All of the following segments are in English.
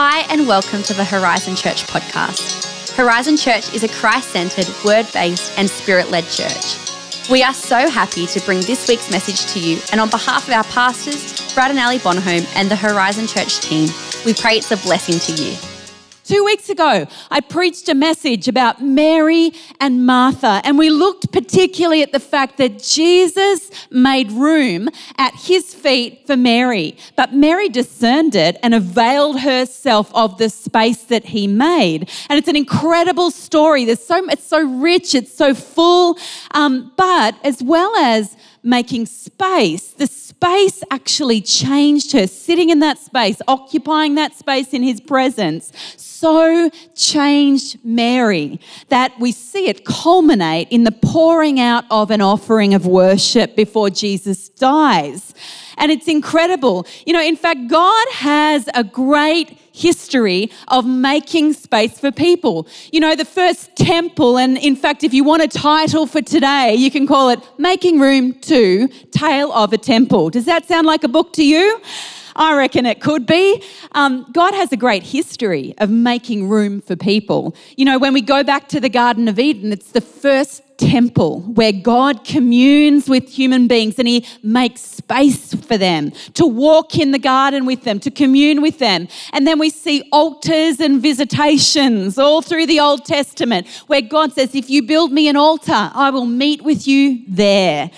Hi, and welcome to the Horizon Church podcast. Horizon Church is a Christ centered, word based, and spirit led church. We are so happy to bring this week's message to you, and on behalf of our pastors, Brad and Ali Bonholm, and the Horizon Church team, we pray it's a blessing to you. Two weeks ago, I preached a message about Mary and Martha, and we looked particularly at the fact that Jesus made room at his feet for Mary. But Mary discerned it and availed herself of the space that he made. And it's an incredible story. There's so, it's so rich, it's so full. Um, but as well as making space, the space actually changed her. Sitting in that space, occupying that space in his presence, so changed Mary that we see it culminate in the pouring out of an offering of worship before Jesus dies. And it's incredible. You know, in fact, God has a great history of making space for people. You know, the first temple, and in fact, if you want a title for today, you can call it Making Room to Tale of a Temple. Does that sound like a book to you? I reckon it could be. Um, God has a great history of making room for people. You know, when we go back to the Garden of Eden, it's the first temple where God communes with human beings and He makes space for them to walk in the garden with them, to commune with them. And then we see altars and visitations all through the Old Testament where God says, If you build me an altar, I will meet with you there.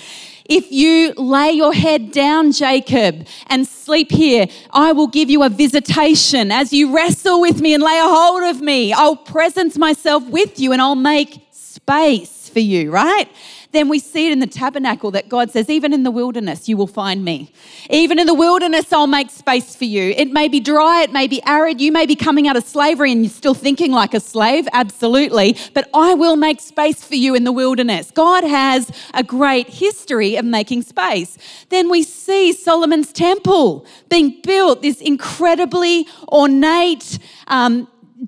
If you lay your head down, Jacob, and sleep here, I will give you a visitation. As you wrestle with me and lay a hold of me, I'll presence myself with you and I'll make space for you, right? Then we see it in the tabernacle that God says, even in the wilderness, you will find me. Even in the wilderness, I'll make space for you. It may be dry, it may be arid, you may be coming out of slavery and you're still thinking like a slave, absolutely, but I will make space for you in the wilderness. God has a great history of making space. Then we see Solomon's temple being built, this incredibly ornate, um,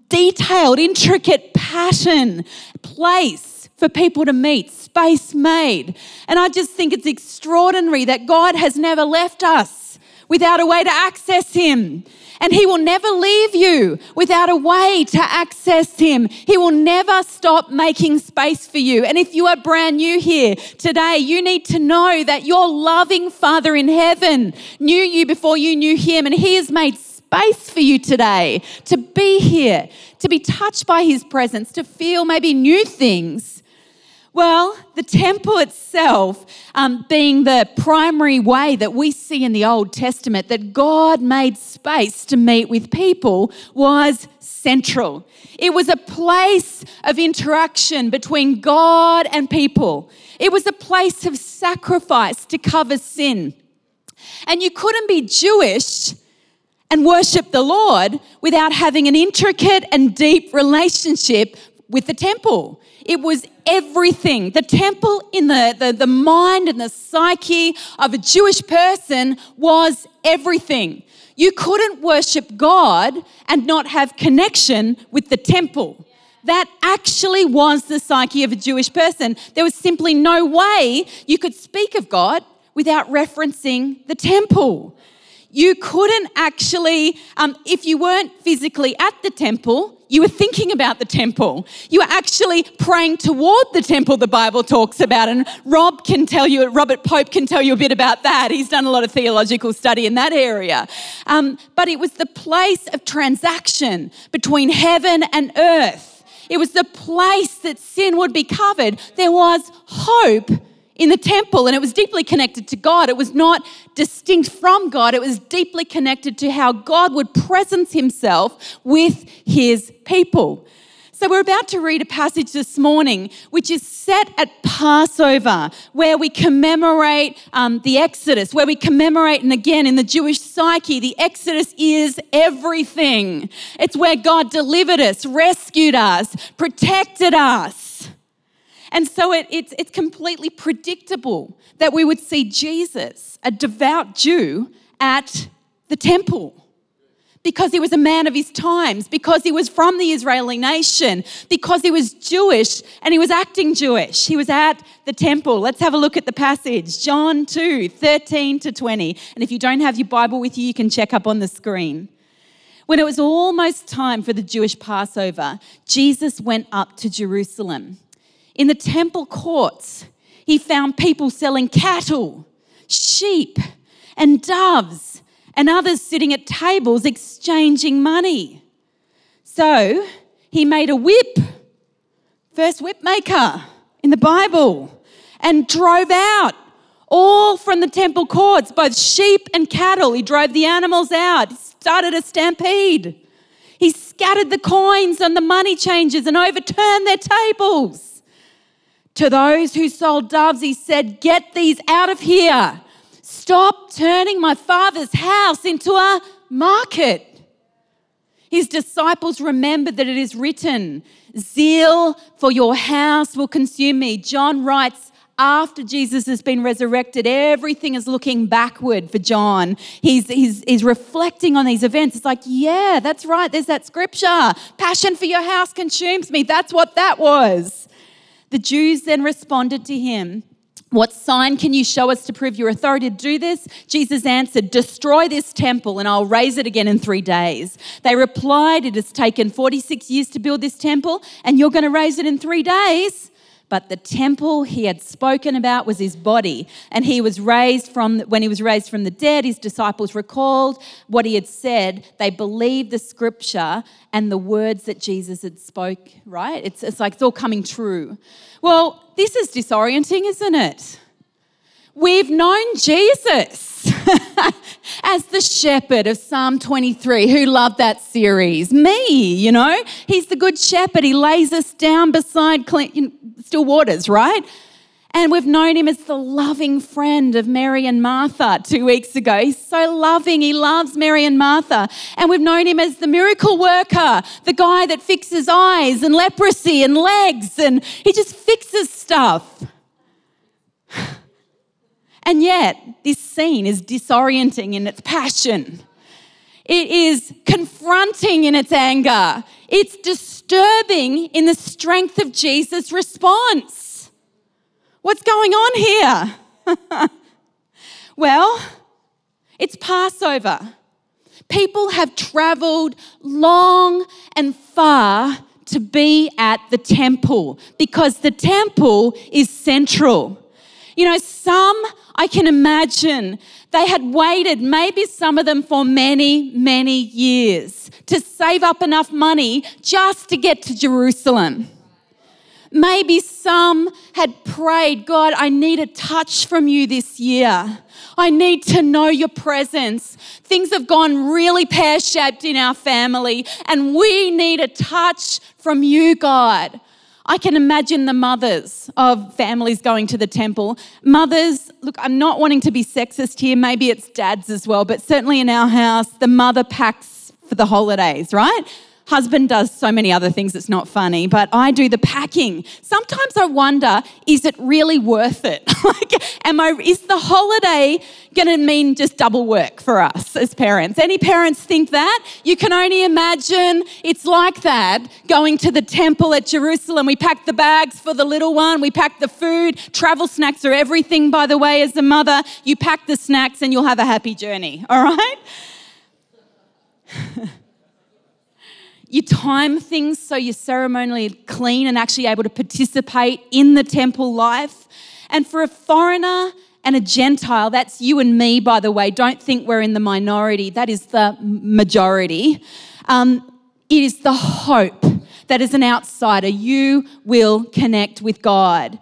detailed, intricate pattern, place for people to meet space made. And I just think it's extraordinary that God has never left us without a way to access Him. And He will never leave you without a way to access Him. He will never stop making space for you. And if you are brand new here today, you need to know that your loving Father in heaven knew you before you knew Him, and He has made space for you today to be here, to be touched by His presence, to feel maybe new things well, the temple itself, um, being the primary way that we see in the Old Testament that God made space to meet with people, was central. It was a place of interaction between God and people, it was a place of sacrifice to cover sin. And you couldn't be Jewish and worship the Lord without having an intricate and deep relationship with the temple. It was everything. The temple in the, the, the mind and the psyche of a Jewish person was everything. You couldn't worship God and not have connection with the temple. That actually was the psyche of a Jewish person. There was simply no way you could speak of God without referencing the temple. You couldn't actually, um, if you weren't physically at the temple, you were thinking about the temple. You were actually praying toward the temple the Bible talks about. And Rob can tell you, Robert Pope can tell you a bit about that. He's done a lot of theological study in that area. Um, but it was the place of transaction between heaven and earth. It was the place that sin would be covered. There was hope in the temple and it was deeply connected to God. It was not distinct from God, it was deeply connected to how God would presence himself with his people. So, we're about to read a passage this morning which is set at Passover, where we commemorate um, the Exodus, where we commemorate, and again, in the Jewish psyche, the Exodus is everything. It's where God delivered us, rescued us, protected us. And so it, it's, it's completely predictable that we would see Jesus, a devout Jew, at the temple because he was a man of his times, because he was from the Israeli nation, because he was Jewish and he was acting Jewish. He was at the temple. Let's have a look at the passage John 2 13 to 20. And if you don't have your Bible with you, you can check up on the screen. When it was almost time for the Jewish Passover, Jesus went up to Jerusalem. In the temple courts, he found people selling cattle, sheep, and doves, and others sitting at tables exchanging money. So he made a whip, first whip maker in the Bible, and drove out all from the temple courts, both sheep and cattle. He drove the animals out, he started a stampede. He scattered the coins on the money changers and overturned their tables. To those who sold doves, he said, Get these out of here. Stop turning my father's house into a market. His disciples remembered that it is written, Zeal for your house will consume me. John writes, after Jesus has been resurrected, everything is looking backward for John. He's, he's, he's reflecting on these events. It's like, yeah, that's right. There's that scripture. Passion for your house consumes me. That's what that was. The Jews then responded to him. What sign can you show us to prove your authority to do this? Jesus answered, Destroy this temple and I'll raise it again in three days. They replied, It has taken 46 years to build this temple and you're going to raise it in three days but the temple he had spoken about was his body. And he was raised from when he was raised from the dead his disciples recalled what he had said. They believed the scripture and the words that jesus had spoke right? It's, it's like it's all coming true. Well this is disorienting isn't it we've known jesus as the shepherd of Psalm 23. Who loved that series? Me, you know? He's the good shepherd. He lays us down beside still waters, right? And we've known him as the loving friend of Mary and Martha two weeks ago. He's so loving. He loves Mary and Martha. And we've known him as the miracle worker, the guy that fixes eyes and leprosy and legs, and he just fixes stuff. And yet, this scene is disorienting in its passion. It is confronting in its anger. It's disturbing in the strength of Jesus' response. What's going on here? well, it's Passover. People have traveled long and far to be at the temple because the temple is central. You know, some I can imagine they had waited, maybe some of them for many, many years, to save up enough money just to get to Jerusalem. Maybe some had prayed, God, I need a touch from you this year. I need to know your presence. Things have gone really pear shaped in our family, and we need a touch from you, God. I can imagine the mothers of families going to the temple. Mothers, look, I'm not wanting to be sexist here, maybe it's dads as well, but certainly in our house, the mother packs for the holidays, right? Husband does so many other things it's not funny, but I do the packing. Sometimes I wonder, is it really worth it? like, am I, is the holiday going to mean just double work for us as parents? Any parents think that? You can only imagine it's like that going to the temple at Jerusalem. We pack the bags for the little one, we pack the food. Travel snacks are everything, by the way, as a mother. You pack the snacks and you'll have a happy journey, all right? You time things so you're ceremonially clean and actually able to participate in the temple life. And for a foreigner and a Gentile, that's you and me, by the way. Don't think we're in the minority, that is the majority. Um, it is the hope that as an outsider, you will connect with God.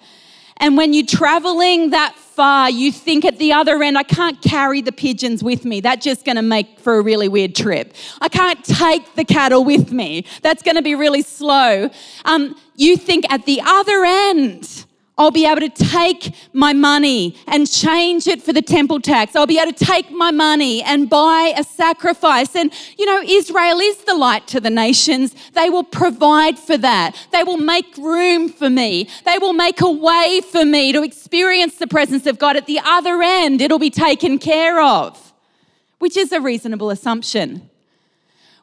And when you're traveling that far, you think at the other end, I can't carry the pigeons with me. That's just going to make for a really weird trip. I can't take the cattle with me. That's going to be really slow. Um, you think at the other end, I'll be able to take my money and change it for the temple tax. I'll be able to take my money and buy a sacrifice. And, you know, Israel is the light to the nations. They will provide for that. They will make room for me. They will make a way for me to experience the presence of God. At the other end, it'll be taken care of, which is a reasonable assumption.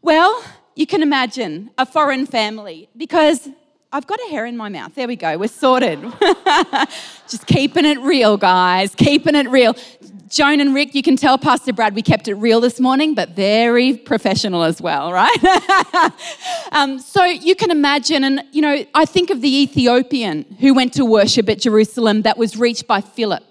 Well, you can imagine a foreign family because I've got a hair in my mouth. There we go. We're sorted. Just keeping it real, guys. Keeping it real. Joan and Rick, you can tell Pastor Brad we kept it real this morning, but very professional as well, right? um, so you can imagine, and you know, I think of the Ethiopian who went to worship at Jerusalem that was reached by Philip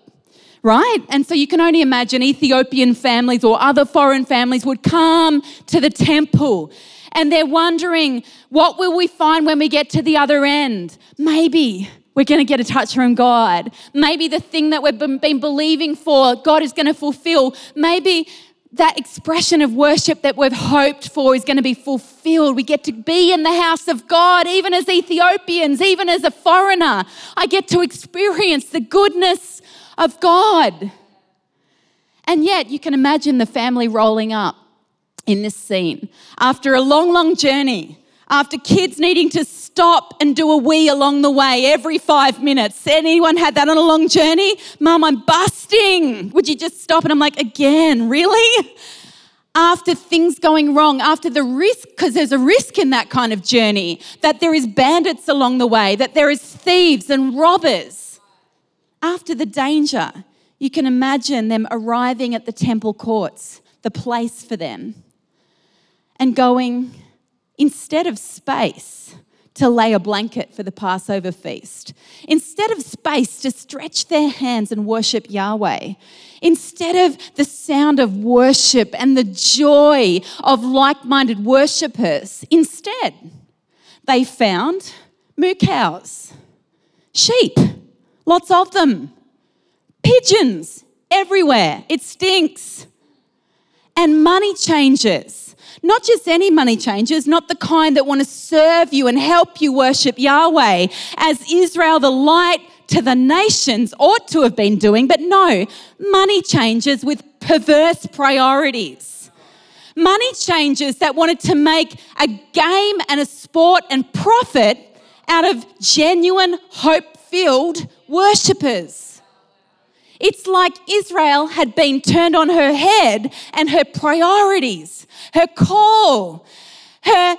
right? And so you can only imagine Ethiopian families or other foreign families would come to the temple and they're wondering, what will we find when we get to the other end? Maybe we're going to get a touch from God. Maybe the thing that we've been believing for, God is going to fulfill. Maybe that expression of worship that we've hoped for is going to be fulfilled. We get to be in the house of God, even as Ethiopians, even as a foreigner. I get to experience the goodness of God. And yet, you can imagine the family rolling up in this scene after a long, long journey, after kids needing to stop and do a wee along the way every five minutes. Anyone had that on a long journey? Mum, I'm busting. Would you just stop? And I'm like, again, really? After things going wrong, after the risk, because there's a risk in that kind of journey, that there is bandits along the way, that there is thieves and robbers. After the danger, you can imagine them arriving at the temple courts, the place for them, and going, instead of space, to lay a blanket for the Passover feast. Instead of space to stretch their hands and worship Yahweh. Instead of the sound of worship and the joy of like minded worshippers, instead, they found moo cows, sheep, lots of them, pigeons everywhere. It stinks. And money changers not just any money changers, not the kind that want to serve you and help you worship Yahweh, as Israel, the light to the nations, ought to have been doing. But no, money changers with perverse priorities. Money changers that wanted to make a game and a sport and profit out of genuine, hope filled worshippers. It's like Israel had been turned on her head and her priorities, her call, her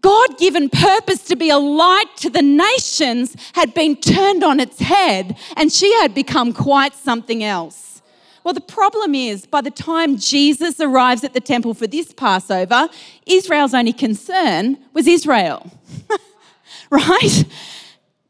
God given purpose to be a light to the nations had been turned on its head and she had become quite something else. Well, the problem is, by the time Jesus arrives at the temple for this Passover, Israel's only concern was Israel, right?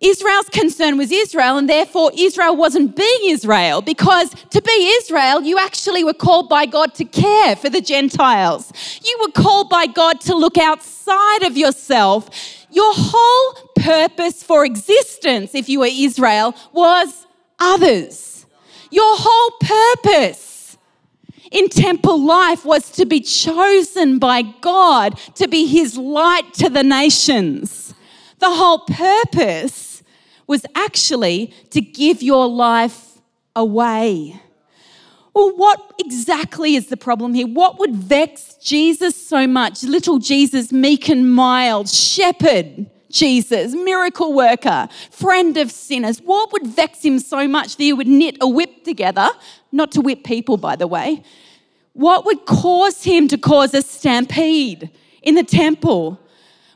Israel's concern was Israel, and therefore Israel wasn't being Israel because to be Israel, you actually were called by God to care for the Gentiles. You were called by God to look outside of yourself. Your whole purpose for existence, if you were Israel, was others. Your whole purpose in temple life was to be chosen by God to be his light to the nations. The whole purpose was actually to give your life away. Well, what exactly is the problem here? What would vex Jesus so much? Little Jesus, meek and mild, shepherd Jesus, miracle worker, friend of sinners. What would vex him so much that he would knit a whip together? Not to whip people, by the way. What would cause him to cause a stampede in the temple?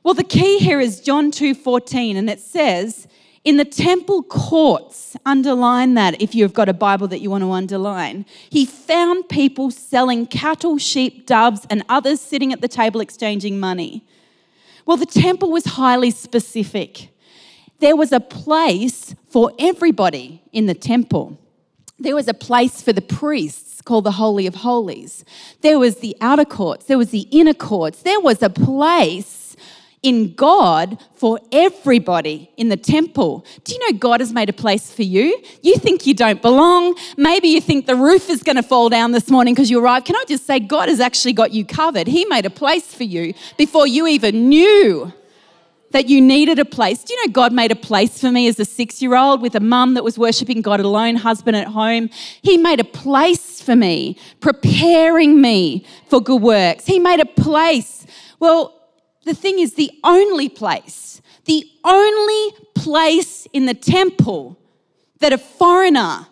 Well, the key here is John 2:14 and it says, in the temple courts, underline that if you've got a Bible that you want to underline, he found people selling cattle, sheep, doves, and others sitting at the table exchanging money. Well, the temple was highly specific. There was a place for everybody in the temple. There was a place for the priests called the Holy of Holies. There was the outer courts, there was the inner courts. There was a place in God for everybody in the temple. Do you know God has made a place for you? You think you don't belong. Maybe you think the roof is going to fall down this morning because you arrived. Can I just say, God has actually got you covered? He made a place for you before you even knew that you needed a place. Do you know God made a place for me as a six year old with a mum that was worshiping God alone, husband at home? He made a place for me, preparing me for good works. He made a place. Well, the thing is, the only place, the only place in the temple that a foreigner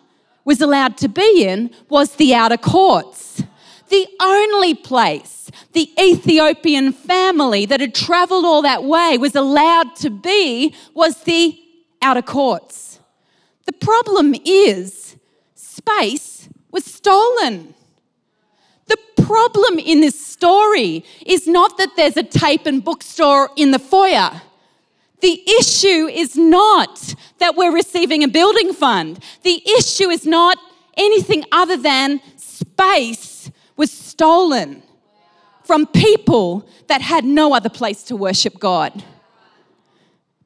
was allowed to be in was the outer courts. The only place the Ethiopian family that had traveled all that way was allowed to be was the outer courts. The problem is, space was stolen. The problem in this story is not that there's a tape and bookstore in the foyer. The issue is not that we're receiving a building fund. The issue is not anything other than space was stolen from people that had no other place to worship God.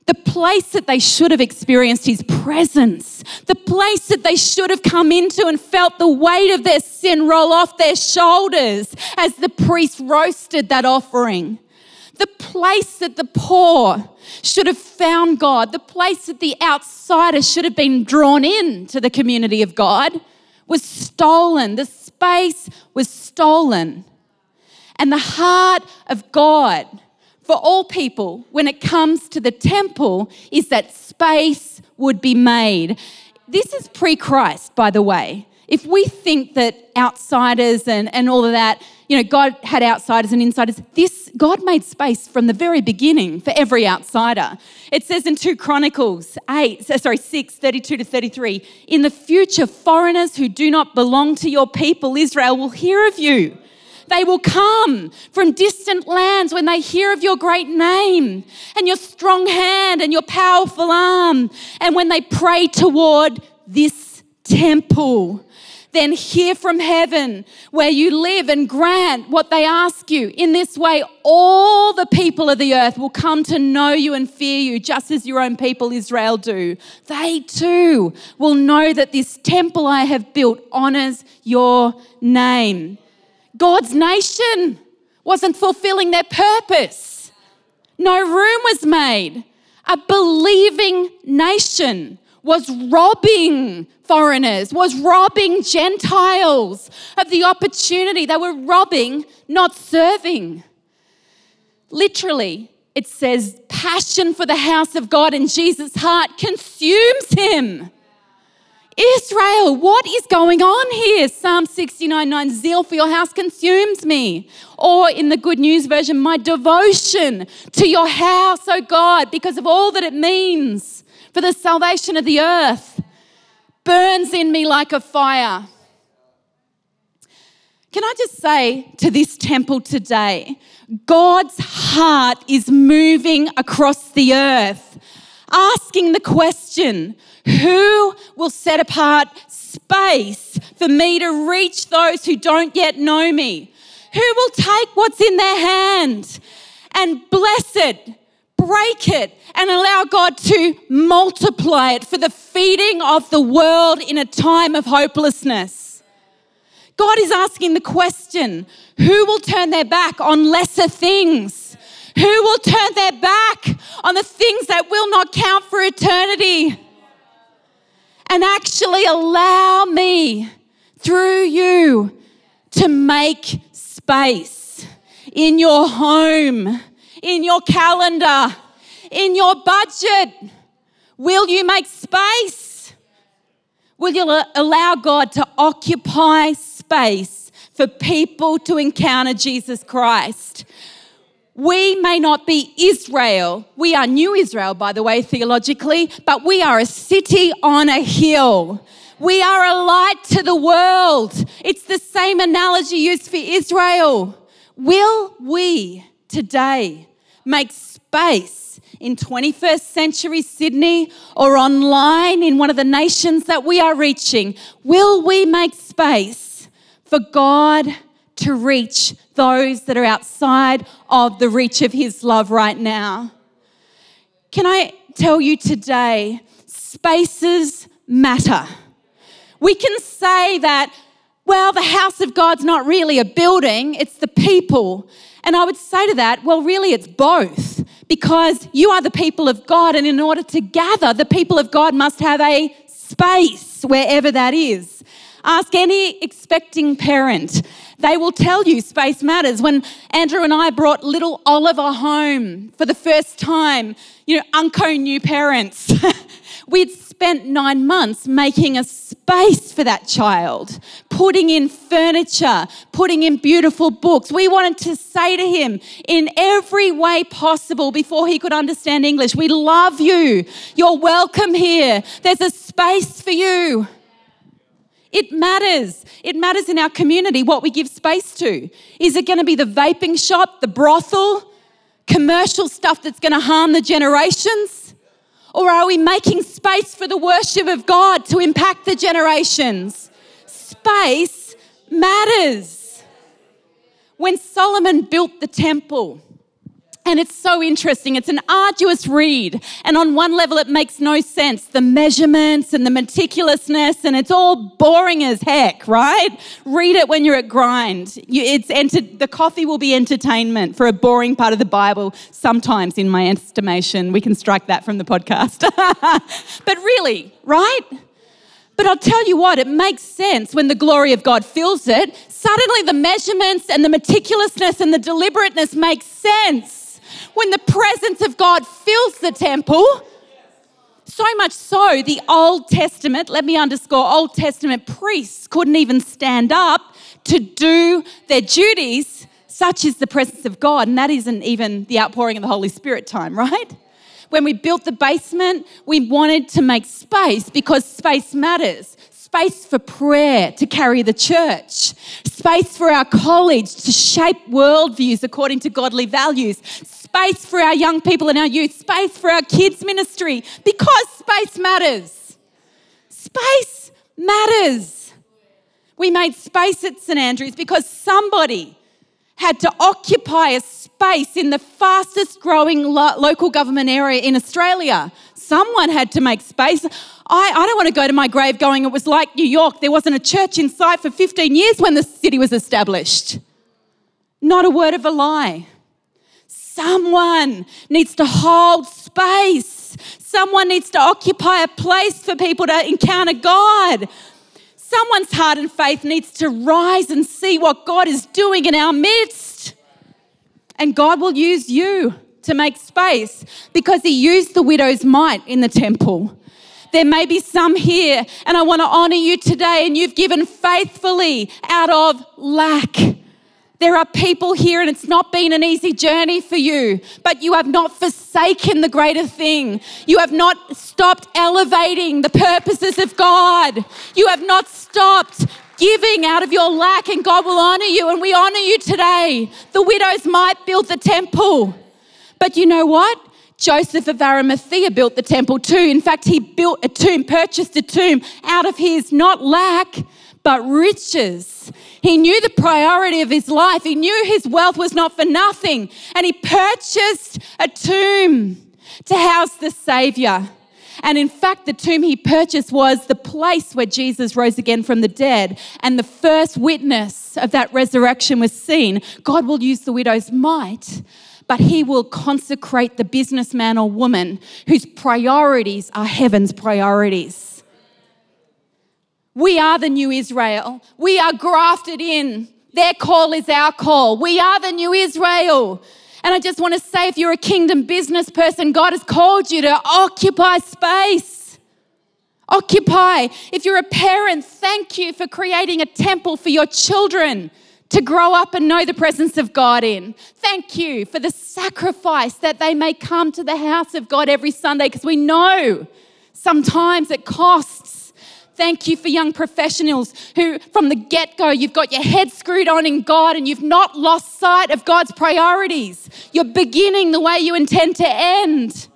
The place that they should have experienced His presence, the place that they should have come into and felt the weight of their sin roll off their shoulders as the priest roasted that offering. The place that the poor should have found God, the place that the outsider should have been drawn in to the community of God was stolen. The space was stolen. And the heart of God for all people when it comes to the temple is that space would be made. This is pre Christ, by the way. If we think that outsiders and, and all of that, you know, God had outsiders and insiders, this God made space from the very beginning for every outsider. It says in 2 Chronicles 8, sorry, 6, 32 to 33, in the future, foreigners who do not belong to your people, Israel, will hear of you they will come from distant lands when they hear of your great name and your strong hand and your powerful arm. And when they pray toward this temple, then hear from heaven where you live and grant what they ask you. In this way, all the people of the earth will come to know you and fear you, just as your own people Israel do. They too will know that this temple I have built honors your name. God's nation wasn't fulfilling their purpose. No room was made. A believing nation was robbing foreigners, was robbing Gentiles of the opportunity. They were robbing, not serving. Literally, it says, passion for the house of God in Jesus' heart consumes him. Israel, what is going on here? Psalm 69 9, zeal for your house consumes me. Or in the Good News version, my devotion to your house, oh God, because of all that it means for the salvation of the earth, burns in me like a fire. Can I just say to this temple today, God's heart is moving across the earth, asking the question who will set apart space for me to reach those who don't yet know me? Who will take what's in their hand and bless it, break it, and allow God to multiply it for the feeding of the world in a time of hopelessness? God is asking the question who will turn their back on lesser things? Who will turn their back on the things that will not count for eternity? and actually allow me through you to make space in your home, in your calendar, in your budget. Will you make space? Will you allow God to occupy space for people to encounter Jesus Christ? We may not be Israel. We are New Israel, by the way, theologically, but we are a city on a hill. We are a light to the world. It's the same analogy used for Israel. Will we today make space in 21st century Sydney or online in one of the nations that we are reaching? Will we make space for God to reach those that are outside of the reach of His love right now. Can I tell you today, spaces matter. We can say that, well, the house of God's not really a building, it's the people. And I would say to that, well, really, it's both. Because you are the people of God, and in order to gather, the people of God must have a space wherever that is. Ask any expecting parent. They will tell you space matters. When Andrew and I brought little Oliver home for the first time, you know, Unco new parents, we'd spent nine months making a space for that child, putting in furniture, putting in beautiful books. We wanted to say to him in every way possible before he could understand English, We love you. You're welcome here. There's a space for you. It matters. It matters in our community what we give space to. Is it going to be the vaping shop, the brothel, commercial stuff that's going to harm the generations? Or are we making space for the worship of God to impact the generations? Space matters. When Solomon built the temple, and it's so interesting. It's an arduous read. And on one level, it makes no sense the measurements and the meticulousness, and it's all boring as heck, right? Read it when you're at grind. You, it's enter- the coffee will be entertainment for a boring part of the Bible, sometimes, in my estimation. We can strike that from the podcast. but really, right? But I'll tell you what, it makes sense when the glory of God fills it. Suddenly, the measurements and the meticulousness and the deliberateness make sense when the presence of God fills the temple. So much so, the Old Testament, let me underscore, Old Testament priests couldn't even stand up to do their duties. Such is the presence of God. And that isn't even the outpouring of the Holy Spirit time, right? When we built the basement, we wanted to make space because space matters space for prayer to carry the church, space for our college to shape worldviews according to godly values, space for our young people and our youth, space for our kids' ministry, because space matters. Space matters. We made space at St Andrews because somebody had to occupy a space in the fastest growing lo- local government area in Australia. Someone had to make space. I, I don't want to go to my grave going, it was like New York. There wasn't a church in sight for 15 years when the city was established. Not a word of a lie. Someone needs to hold space. Someone needs to occupy a place for people to encounter God. Someone's heart and faith needs to rise and see what God is doing in our midst. And God will use you to make space because He used the widow's mite in the temple. There may be some here, and I want to honor you today, and you've given faithfully out of lack. There are people here, and it's not been an easy journey for you, but you have not forsaken the greater thing. You have not stopped elevating the purposes of God. You have not stopped giving out of your lack, and God will honor you, and we honor you today. The widow's mite build the temple, but you know what? Joseph of Arimathea built the temple too. In fact, he built a tomb, purchased a tomb out of his not lack, but riches. He knew the priority of his life. He knew his wealth was not for nothing. And he purchased a tomb to house the Savior. And in fact, the tomb he purchased was the place where Jesus rose again from the dead. And the first witness of that resurrection was seen. God will use the widow's mite, but he will consecrate the businessman or woman whose priorities are heaven's priorities. We are the new Israel. We are grafted in. Their call is our call. We are the new Israel. And I just want to say if you're a kingdom business person, God has called you to occupy space. Occupy. If you're a parent, thank you for creating a temple for your children to grow up and know the presence of God in. Thank you for the sacrifice that they may come to the house of God every Sunday because we know sometimes it costs. Thank you for young professionals who, from the get go, you've got your head screwed on in God and you've not lost sight of God's priorities. You're beginning the way you intend to end.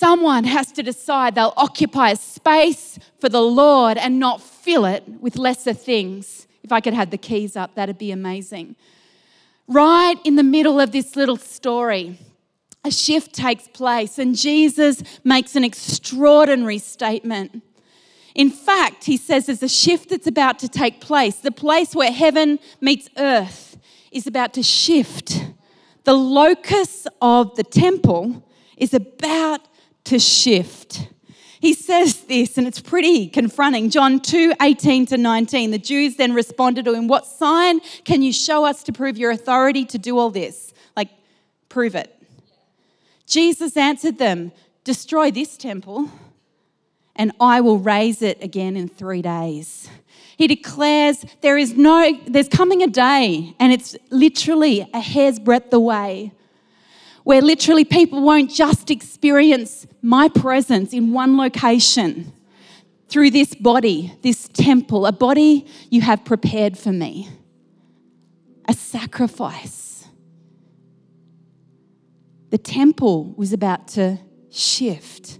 Someone has to decide they'll occupy a space for the Lord and not fill it with lesser things. If I could have the keys up, that'd be amazing. Right in the middle of this little story, a shift takes place, and Jesus makes an extraordinary statement. In fact, he says there's a shift that's about to take place. The place where heaven meets earth is about to shift. The locus of the temple is about to shift. He says this, and it's pretty confronting. John 2 18 to 19. The Jews then responded to him, What sign can you show us to prove your authority to do all this? Like, prove it. Jesus answered them, Destroy this temple, and I will raise it again in three days. He declares there is no, there's coming a day, and it's literally a hair's breadth away, where literally people won't just experience my presence in one location. through this body, this temple, a body you have prepared for me, a sacrifice. The temple was about to shift.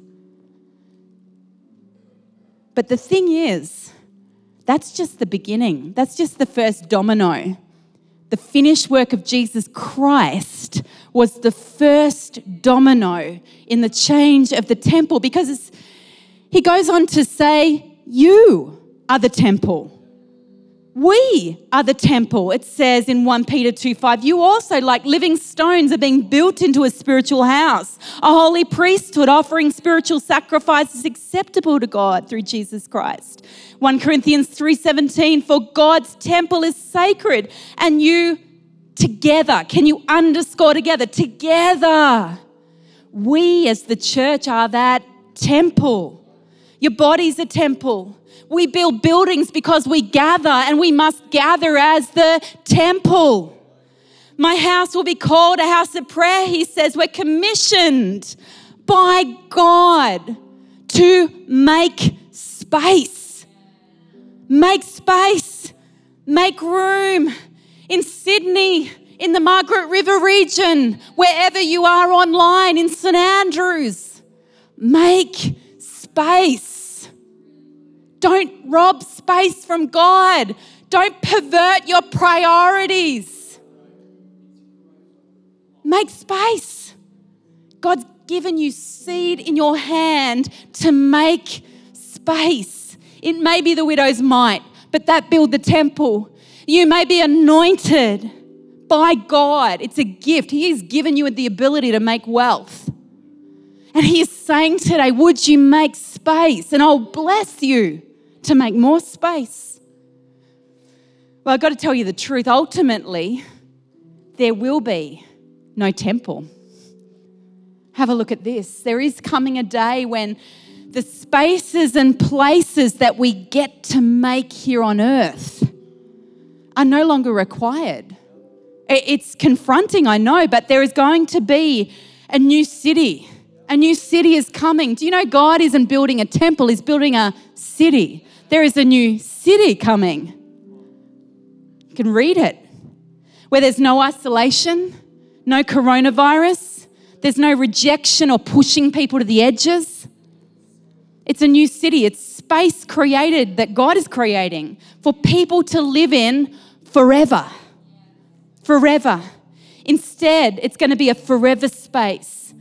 But the thing is, that's just the beginning. That's just the first domino. The finished work of Jesus Christ was the first domino in the change of the temple because he goes on to say, You are the temple. We are the temple. It says in 1 Peter 2 5, you also, like living stones, are being built into a spiritual house, a holy priesthood, offering spiritual sacrifices acceptable to God through Jesus Christ. 1 Corinthians 3:17, for God's temple is sacred, and you together, can you underscore together? Together. We as the church are that temple. Your body's a temple. We build buildings because we gather and we must gather as the temple. My house will be called a house of prayer, he says. We're commissioned by God to make space. Make space. Make room. In Sydney, in the Margaret River region, wherever you are online, in St Andrews, make space. Don't rob space from God. Don't pervert your priorities. Make space. God's given you seed in your hand to make space. It may be the widow's mite, but that build the temple. You may be anointed by God. It's a gift. He has given you the ability to make wealth. And He is saying today, Would you make space? And I'll bless you to make more space. Well, I've got to tell you the truth. Ultimately, there will be no temple. Have a look at this. There is coming a day when the spaces and places that we get to make here on earth are no longer required. It's confronting, I know, but there is going to be a new city. A new city is coming. Do you know God isn't building a temple, He's building a city. There is a new city coming. You can read it. Where there's no isolation, no coronavirus, there's no rejection or pushing people to the edges. It's a new city. It's space created that God is creating for people to live in forever. Forever. Instead, it's going to be a forever space.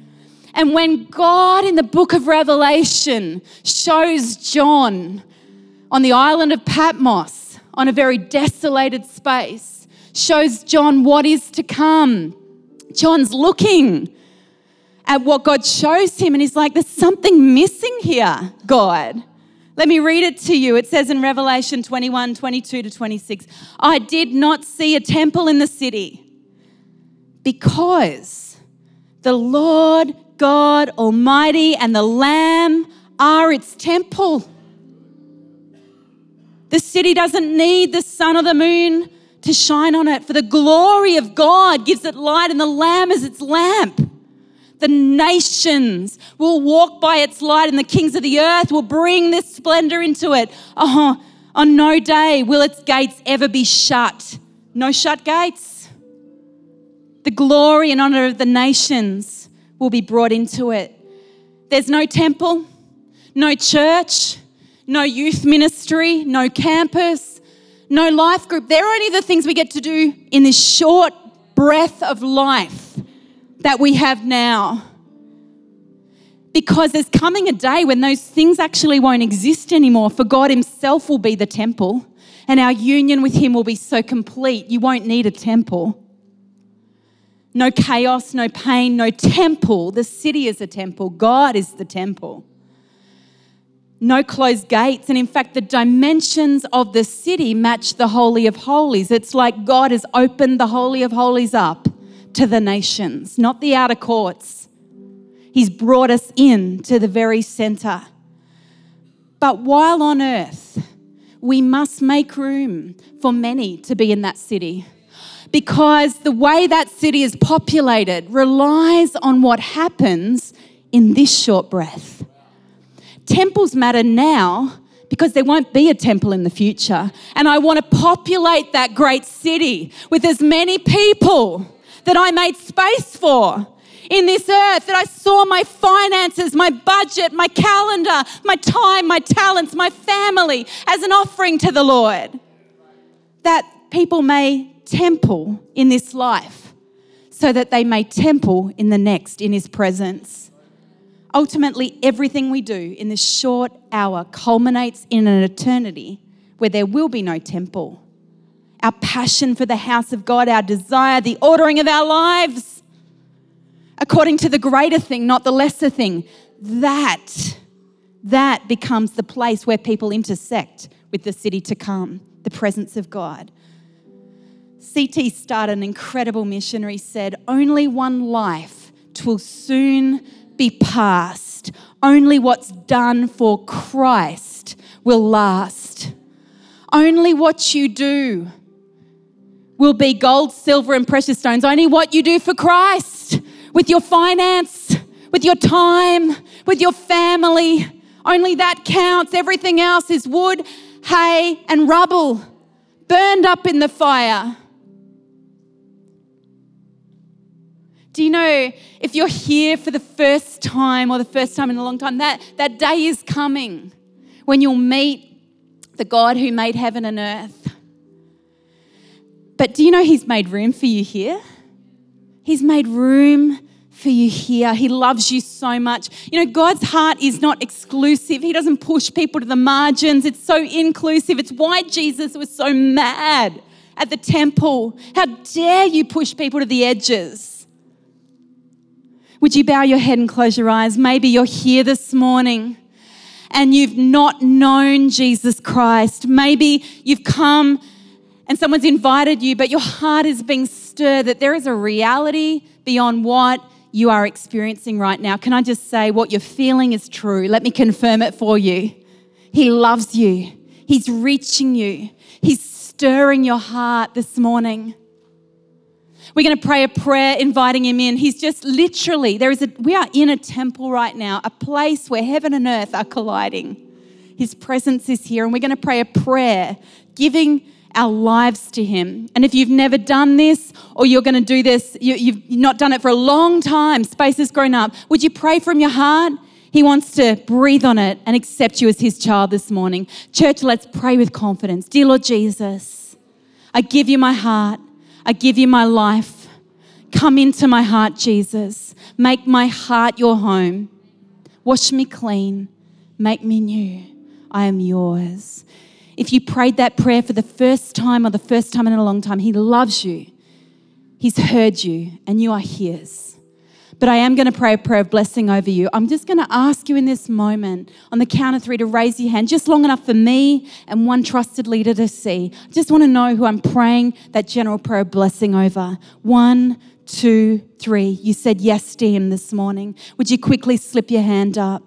And when God in the book of Revelation shows John on the island of Patmos, on a very desolated space, shows John what is to come. John's looking at what God shows him and he's like, There's something missing here, God. Let me read it to you. It says in Revelation 21 22 to 26 I did not see a temple in the city because the Lord God Almighty and the Lamb are its temple. The city doesn't need the sun or the moon to shine on it, for the glory of God gives it light, and the Lamb is its lamp. The nations will walk by its light, and the kings of the earth will bring this splendor into it. Oh, on no day will its gates ever be shut. No shut gates. The glory and honor of the nations will be brought into it. There's no temple, no church, no youth ministry, no campus, no life group. They're only the things we get to do in this short breath of life that we have now. Because there's coming a day when those things actually won't exist anymore, for God Himself will be the temple, and our union with Him will be so complete, you won't need a temple. No chaos, no pain, no temple. The city is a temple, God is the temple no closed gates. And in fact, the dimensions of the city match the Holy of Holies. It's like God has opened the Holy of Holies up to the nations, not the outer courts. He's brought us in to the very center. But while on earth, we must make room for many to be in that city because the way that city is populated relies on what happens in this short breath. Temples matter now because there won't be a temple in the future. And I want to populate that great city with as many people that I made space for in this earth, that I saw my finances, my budget, my calendar, my time, my talents, my family as an offering to the Lord. That people may temple in this life so that they may temple in the next in His presence. Ultimately, everything we do in this short hour culminates in an eternity where there will be no temple. Our passion for the house of God, our desire, the ordering of our lives, according to the greater thing, not the lesser thing, that, that becomes the place where people intersect with the city to come, the presence of God. C.T. Studd, an incredible missionary, said, Only one life will soon be past. Only what's done for Christ will last. Only what you do will be gold, silver, and precious stones. Only what you do for Christ with your finance, with your time, with your family. Only that counts. Everything else is wood, hay, and rubble burned up in the fire. Do you know if you're here for the first time or the first time in a long time, that, that day is coming when you'll meet the God who made heaven and earth. But do you know He's made room for you here? He's made room for you here. He loves you so much. You know, God's heart is not exclusive, He doesn't push people to the margins. It's so inclusive. It's why Jesus was so mad at the temple. How dare you push people to the edges? Would you bow your head and close your eyes? Maybe you're here this morning and you've not known Jesus Christ. Maybe you've come and someone's invited you, but your heart is being stirred that there is a reality beyond what you are experiencing right now. Can I just say what you're feeling is true? Let me confirm it for you. He loves you, He's reaching you, He's stirring your heart this morning. We're going to pray a prayer inviting him in. He's just literally, there is a, we are in a temple right now, a place where heaven and earth are colliding. His presence is here, and we're going to pray a prayer giving our lives to Him. And if you've never done this or you're going to do this, you, have not done it for a long time, space has grown up, would you pray from your heart? He wants to breathe on it and accept you as His child this morning. Church, let's pray with confidence. Dear Lord Jesus, I give you my heart. I give you my life. Come into my heart, Jesus. Make my heart your home. Wash me clean. Make me new. I am yours. If you prayed that prayer for the first time or the first time in a long time, He loves you. He's heard you, and you are His. But I am going to pray a prayer of blessing over you. I'm just going to ask you in this moment, on the count of three, to raise your hand, just long enough for me and one trusted leader to see. I just want to know who I'm praying that general prayer of blessing over. One, two, three. You said yes to him this morning. Would you quickly slip your hand up?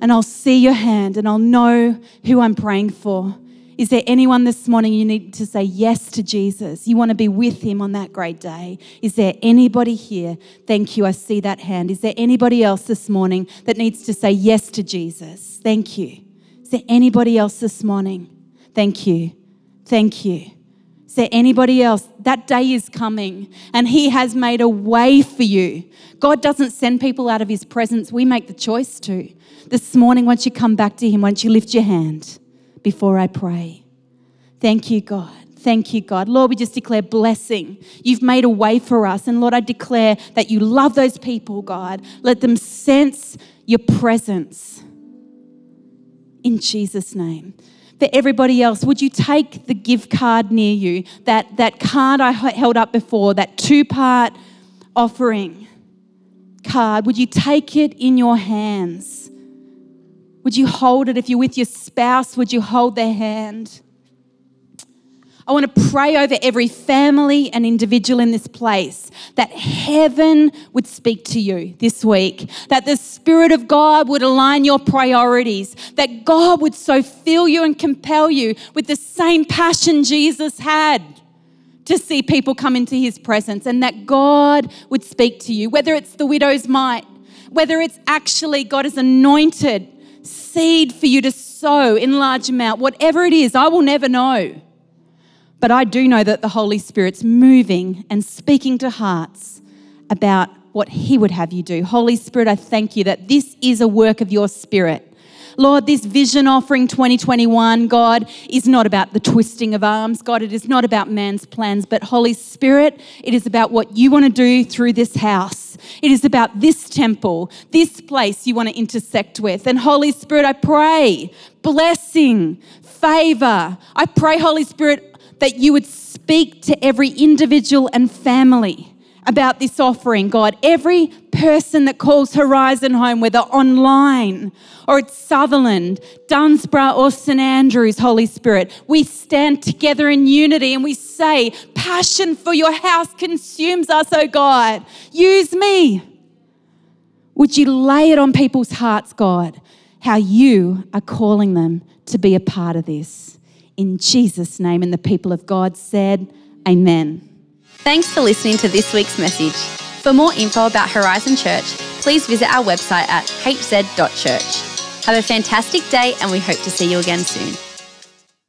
And I'll see your hand and I'll know who I'm praying for. Is there anyone this morning you need to say yes to Jesus? You want to be with him on that great day? Is there anybody here? Thank you. I see that hand. Is there anybody else this morning that needs to say yes to Jesus? Thank you. Is there anybody else this morning? Thank you. Thank you. Is there anybody else? That day is coming and He has made a way for you. God doesn't send people out of His presence, we make the choice to. This morning, once you come back to Him, once you lift your hand, before I pray. Thank you, God. Thank you, God. Lord, we just declare blessing. You've made a way for us. And Lord, I declare that you love those people, God. Let them sense your presence. In Jesus' name. For everybody else, would you take the gift card near you, that, that card I held up before, that two part offering card? Would you take it in your hands? Would you hold it? If you're with your spouse, would you hold their hand? I want to pray over every family and individual in this place that heaven would speak to you this week, that the Spirit of God would align your priorities, that God would so fill you and compel you with the same passion Jesus had to see people come into his presence, and that God would speak to you, whether it's the widow's mite, whether it's actually God has anointed seed for you to sow in large amount, whatever it is, I will never know. But I do know that the Holy Spirit's moving and speaking to hearts about what He would have you do. Holy Spirit, I thank you that this is a work of your Spirit. Lord, this vision offering 2021, God, is not about the twisting of arms. God, it is not about man's plans, but Holy Spirit, it is about what you want to do through this house. It is about this temple, this place you want to intersect with. And Holy Spirit, I pray blessing, favor. I pray, Holy Spirit, that you would speak to every individual and family about this offering, God. Every person that calls Horizon home, whether online or at Sutherland, Dunsborough, or St Andrews, Holy Spirit, we stand together in unity and we say, Passion for your house consumes us, oh God. Use me. Would you lay it on people's hearts, God, how you are calling them to be a part of this? In Jesus' name, and the people of God said, Amen. Thanks for listening to this week's message. For more info about Horizon Church, please visit our website at hz.church. Have a fantastic day, and we hope to see you again soon.